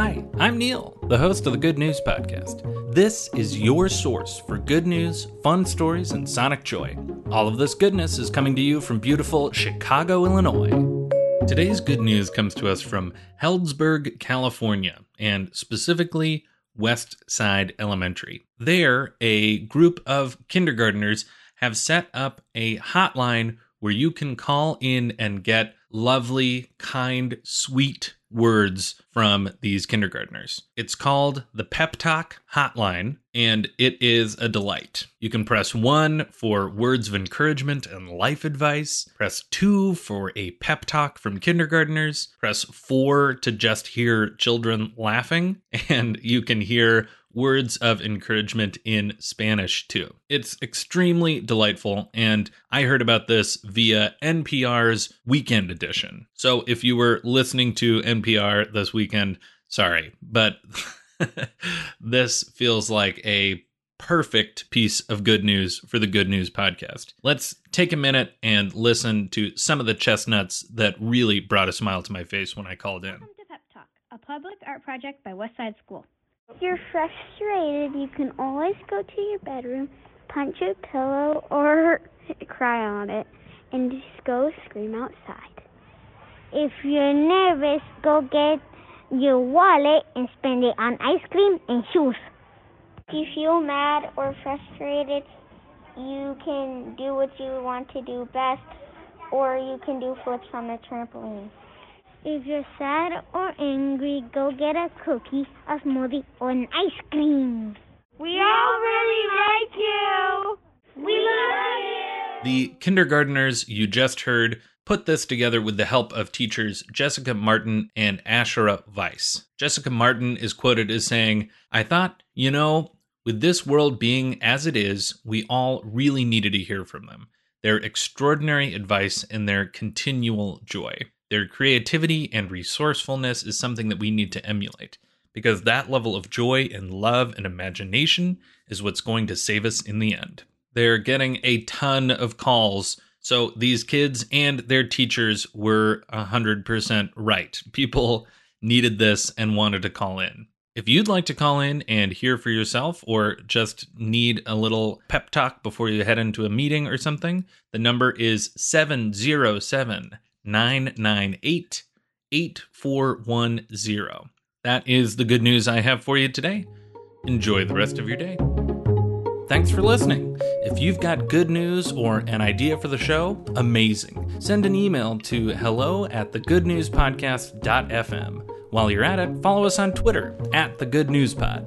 Hi, I'm Neil, the host of the Good News Podcast. This is your source for good news, fun stories, and sonic joy. All of this goodness is coming to you from beautiful Chicago, Illinois. Today's good news comes to us from Healdsburg, California, and specifically West Side Elementary. There, a group of kindergarteners have set up a hotline where you can call in and get lovely, kind, sweet words from these kindergartners. It's called the Pep Talk Hotline, and it is a delight. You can press one for words of encouragement and life advice, press two for a pep talk from kindergartners, press four to just hear children laughing, and you can hear words of encouragement in Spanish too. It's extremely delightful, and I heard about this via NPR's Weekend Edition. So if you were listening to NPR this weekend, sorry, but this feels like a perfect piece of good news for the Good News podcast. Let's take a minute and listen to some of the chestnuts that really brought a smile to my face when I called in. Welcome to Pep Talk, a public art project by Westside School. If you're frustrated, you can always go to your bedroom, punch a pillow, or cry on it, and just go scream outside. If you're nervous, go get your wallet and spend it on ice cream and shoes. If you feel mad or frustrated, you can do what you want to do best, or you can do flips on the trampoline. If you're sad or angry, go get a cookie, a smoothie, or an ice cream. We all really like you. We love you. The kindergarteners you just heard put this together with the help of teachers Jessica Martin and Ashera Weiss. Jessica Martin is quoted as saying, I thought, you know, with this world being as it is, we all really needed to hear from them. Their extraordinary advice and their continual joy. Their creativity and resourcefulness is something that we need to emulate because that level of joy and love and imagination is what's going to save us in the end. They're getting a ton of calls. So these kids and their teachers were 100% right. People needed this and wanted to call in. If you'd like to call in and hear for yourself or just need a little pep talk before you head into a meeting or something, the number is 707 998 8410. That is the good news I have for you today. Enjoy the rest of your day. Thanks for listening. If you've got good news or an idea for the show, amazing. Send an email to hello at thegoodnewspodcast.fm. While you're at it, follow us on Twitter at the Good News Pod.